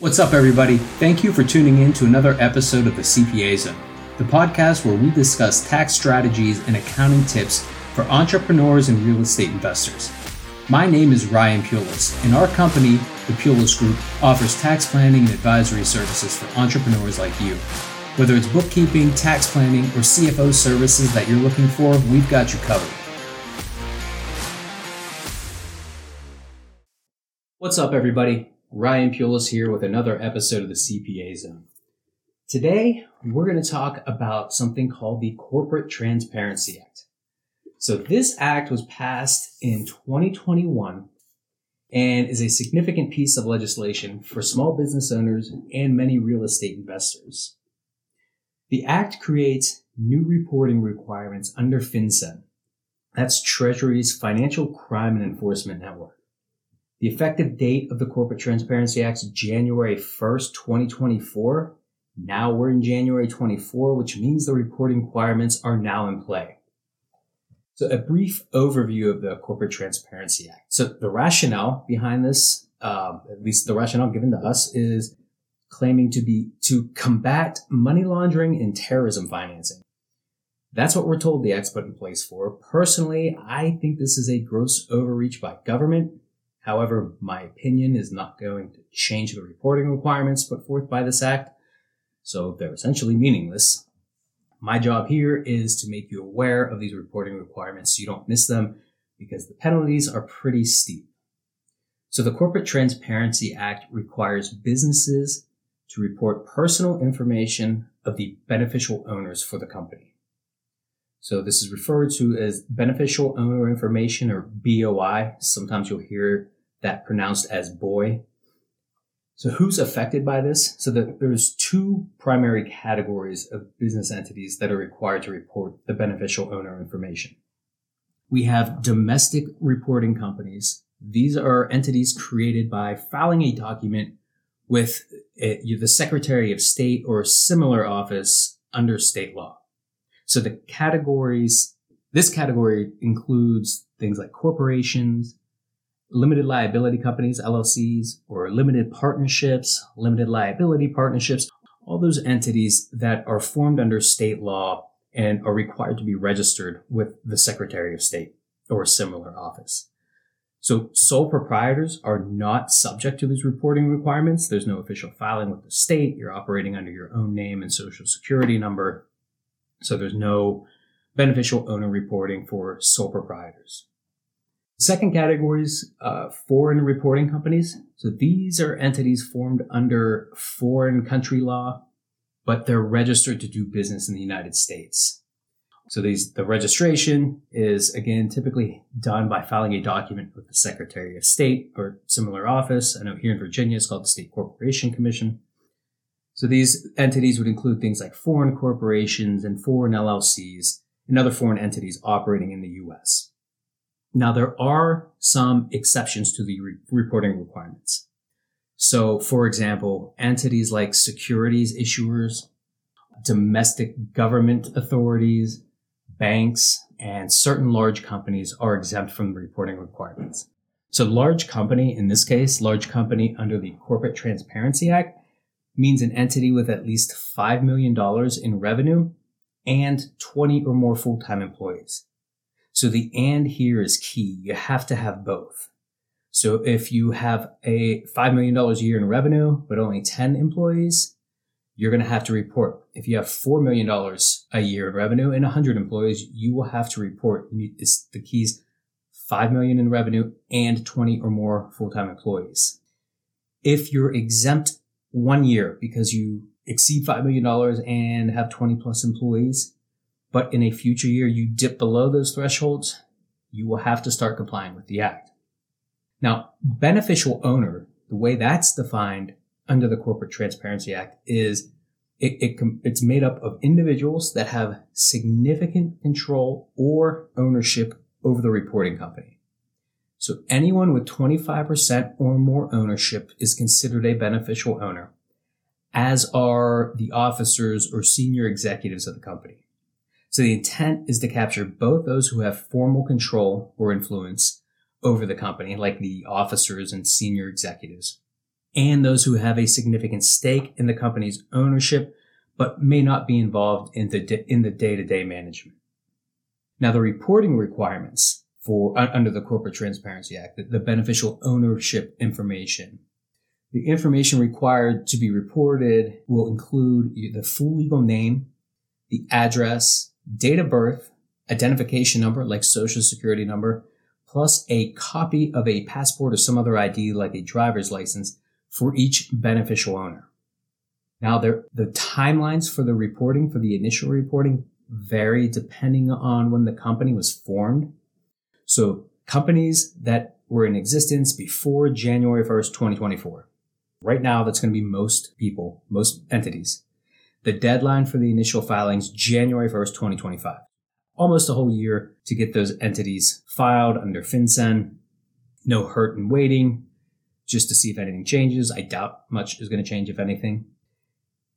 What's up, everybody? Thank you for tuning in to another episode of the CPA Zone, the podcast where we discuss tax strategies and accounting tips for entrepreneurs and real estate investors. My name is Ryan Pulice, and our company, the Pulice Group, offers tax planning and advisory services for entrepreneurs like you. Whether it's bookkeeping, tax planning, or CFO services that you're looking for, we've got you covered. What's up, everybody? Ryan Pulice here with another episode of the CPA Zone. Today, we're going to talk about something called the Corporate Transparency Act. So this act was passed in 2021 and is a significant piece of legislation for small business owners and many real estate investors. The act creates new reporting requirements under FinCEN. That's Treasury's Financial Crime and Enforcement Network. The effective date of the Corporate Transparency Act is January 1st, 2024. Now we're in January 24, which means the reporting requirements are now in play. So a brief overview of the Corporate Transparency Act. So the rationale behind this, um, at least the rationale given to us is claiming to be to combat money laundering and terrorism financing. That's what we're told the act's put in place for. Personally, I think this is a gross overreach by government However, my opinion is not going to change the reporting requirements put forth by this act, so they're essentially meaningless. My job here is to make you aware of these reporting requirements so you don't miss them because the penalties are pretty steep. So the Corporate Transparency Act requires businesses to report personal information of the beneficial owners for the company. So this is referred to as beneficial owner information or BOI. Sometimes you'll hear that pronounced as boy. So who's affected by this? So that there's two primary categories of business entities that are required to report the beneficial owner information. We have domestic reporting companies. These are entities created by filing a document with eh, the Secretary of State or a similar office under state law. So the categories, this category includes things like corporations, limited liability companies, LLCs, or limited partnerships, limited liability partnerships, all those entities that are formed under state law and are required to be registered with the Secretary of State or a similar office. So sole proprietors are not subject to these reporting requirements. There's no official filing with the state. You're operating under your own name and social security number. So there's no beneficial owner reporting for sole proprietors. Second category is uh, foreign reporting companies. So these are entities formed under foreign country law, but they're registered to do business in the United States. So these, the registration is again typically done by filing a document with the Secretary of State or similar office. I know here in Virginia it's called the State Corporation Commission. So these entities would include things like foreign corporations and foreign LLCs and other foreign entities operating in the US. Now there are some exceptions to the re- reporting requirements. So for example, entities like securities issuers, domestic government authorities, banks, and certain large companies are exempt from the reporting requirements. So large company, in this case, large company under the Corporate Transparency Act means an entity with at least $5 million in revenue and 20 or more full-time employees. So the and here is key. You have to have both. So if you have a $5 million a year in revenue, but only 10 employees, you're going to have to report. If you have $4 million a year in revenue and 100 employees, you will have to report. It's the keys 5 million in revenue and 20 or more full-time employees. If you're exempt one year because you exceed $5 million and have 20 plus employees, but in a future year you dip below those thresholds, you will have to start complying with the act. Now, beneficial owner, the way that's defined under the Corporate Transparency Act is it, it, it's made up of individuals that have significant control or ownership over the reporting company. So anyone with 25% or more ownership is considered a beneficial owner, as are the officers or senior executives of the company. So the intent is to capture both those who have formal control or influence over the company, like the officers and senior executives, and those who have a significant stake in the company's ownership, but may not be involved in the, in the day-to-day management. Now, the reporting requirements for under the Corporate Transparency Act, the, the beneficial ownership information. The information required to be reported will include the full legal name, the address, date of birth, identification number like social security number, plus a copy of a passport or some other ID like a driver's license for each beneficial owner. Now, the timelines for the reporting, for the initial reporting, vary depending on when the company was formed. So, companies that were in existence before January 1st, 2024. Right now, that's going to be most people, most entities. The deadline for the initial filings, January 1st, 2025. Almost a whole year to get those entities filed under FinCEN. No hurt in waiting just to see if anything changes. I doubt much is going to change, if anything.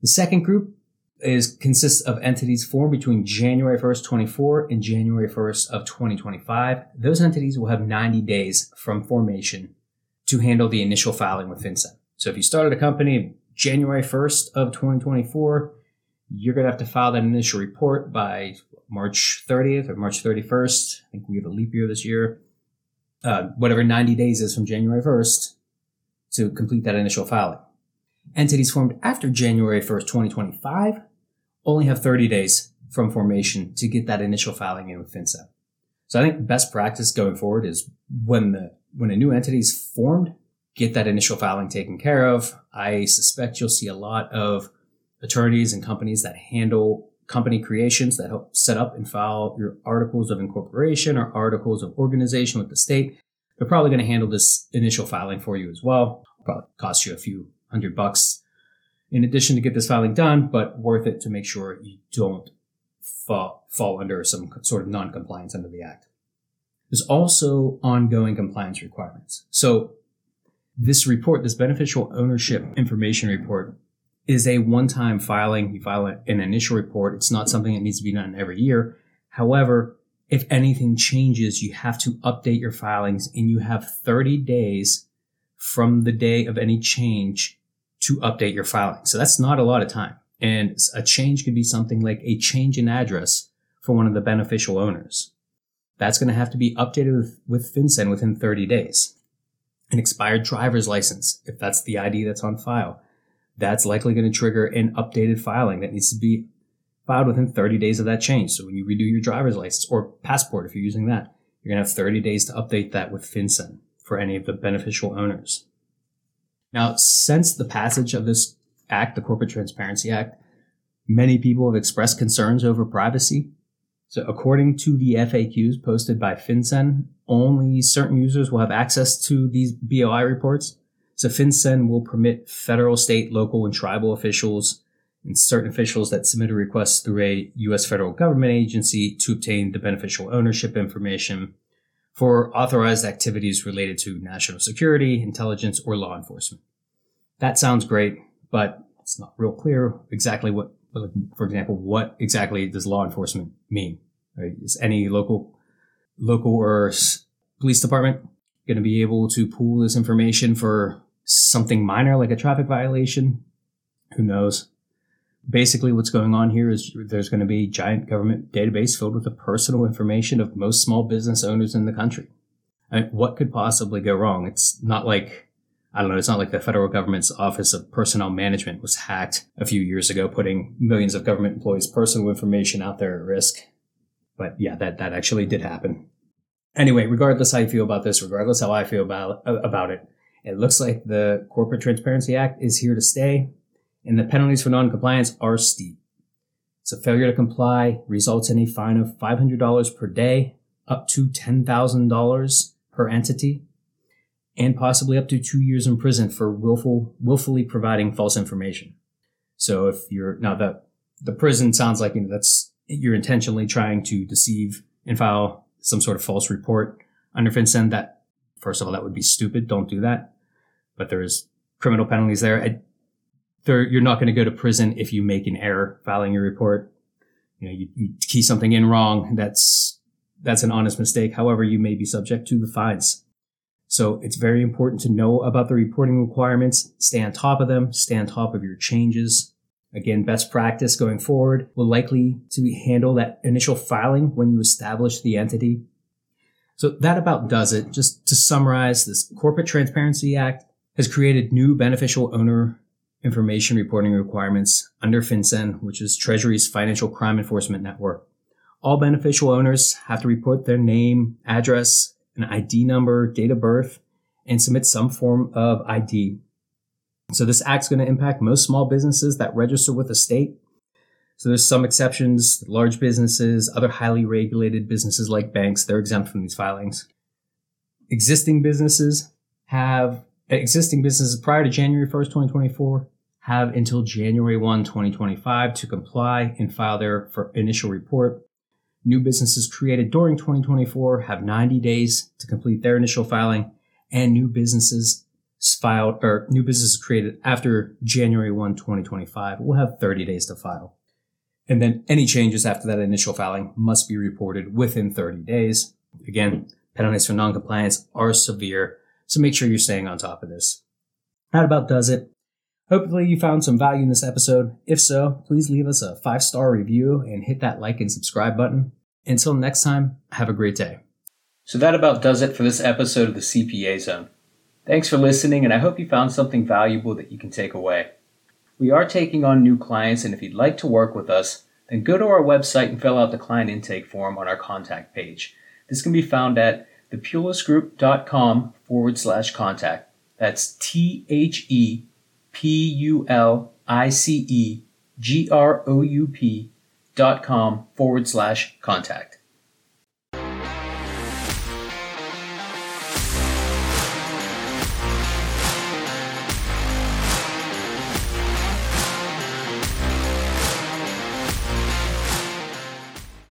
The second group is consists of entities formed between January 1st, 24 and January 1st of 2025. Those entities will have 90 days from formation to handle the initial filing with FinCEN. So if you started a company January 1st of 2024, you're going to have to file that initial report by March 30th or March 31st. I think we have a leap year this year. Uh, whatever 90 days is from January 1st to complete that initial filing. Entities formed after January 1st, 2025 only have 30 days from formation to get that initial filing in with FinCEN. So I think best practice going forward is when the when a new entity is formed, get that initial filing taken care of. I suspect you'll see a lot of attorneys and companies that handle company creations that help set up and file your articles of incorporation or articles of organization with the state. They're probably going to handle this initial filing for you as well. Probably cost you a few hundred bucks in addition to get this filing done, but worth it to make sure you don't fall, fall under some sort of non-compliance under the act. There's also ongoing compliance requirements. So this report, this beneficial ownership information report is a one-time filing. You file an initial report. It's not something that needs to be done every year. However, if anything changes, you have to update your filings and you have 30 days from the day of any change to update your filing. So that's not a lot of time. And a change could be something like a change in address for one of the beneficial owners. That's going to have to be updated with, with FinCEN within 30 days. An expired driver's license, if that's the ID that's on file, that's likely going to trigger an updated filing that needs to be filed within 30 days of that change. So when you redo your driver's license or passport, if you're using that, you're going to have 30 days to update that with FinCEN for any of the beneficial owners. Now, since the passage of this act, the Corporate Transparency Act, many people have expressed concerns over privacy. So according to the FAQs posted by FinCEN, only certain users will have access to these BOI reports. So FinCEN will permit federal, state, local, and tribal officials and certain officials that submit a request through a U.S. federal government agency to obtain the beneficial ownership information for authorized activities related to national security, intelligence, or law enforcement. That sounds great, but it's not real clear exactly what, for example, what exactly does law enforcement mean? Right? Is any local, local or police department going to be able to pool this information for something minor like a traffic violation? Who knows? basically what's going on here is there's going to be a giant government database filled with the personal information of most small business owners in the country. I mean, what could possibly go wrong? It's not like, I don't know, it's not like the federal government's Office of Personnel Management was hacked a few years ago, putting millions of government employees' personal information out there at risk. But yeah, that, that actually did happen. Anyway, regardless how you feel about this, regardless how I feel about, about it, it looks like the Corporate Transparency Act is here to stay and the penalties for non-compliance are steep. So failure to comply results in a fine of $500 per day, up to $10,000 per entity, and possibly up to two years in prison for willful, willfully providing false information. So if you're now the the prison sounds like you know, that's you're intentionally trying to deceive and file some sort of false report under FinCEN. That first of all, that would be stupid. Don't do that. But there's criminal penalties there you're not going to go to prison if you make an error filing your report. You know, you, you key something in wrong. That's, that's an honest mistake. However, you may be subject to the fines. So it's very important to know about the reporting requirements, stay on top of them, stay on top of your changes. Again, best practice going forward will likely to handle that initial filing when you establish the entity. So that about does it. Just to summarize, this Corporate Transparency Act has created new beneficial owner information reporting requirements under FinCEN, which is Treasury's financial crime enforcement network. All beneficial owners have to report their name, address, an ID number, date of birth, and submit some form of ID. So this act's going to impact most small businesses that register with the state. So there's some exceptions, large businesses, other highly regulated businesses like banks, they're exempt from these filings. Existing businesses have existing businesses prior to January 1st, 2024 have until January 1, 2025 to comply and file their initial report. New businesses created during 2024 have 90 days to complete their initial filing, and new businesses filed or new businesses created after January 1, 2025 will have 30 days to file. And then any changes after that initial filing must be reported within 30 days. Again, penalties for noncompliance are severe, so make sure you're staying on top of this. That about does it. Hopefully you found some value in this episode. If so, please leave us a five star review and hit that like and subscribe button. Until next time, have a great day. So that about does it for this episode of the CPA Zone. Thanks for listening, and I hope you found something valuable that you can take away. We are taking on new clients, and if you'd like to work with us, then go to our website and fill out the client intake form on our contact page. This can be found at thepulicegroup.com forward slash contact. That's T H E P U L I C E G R O U P dot com forward slash contact.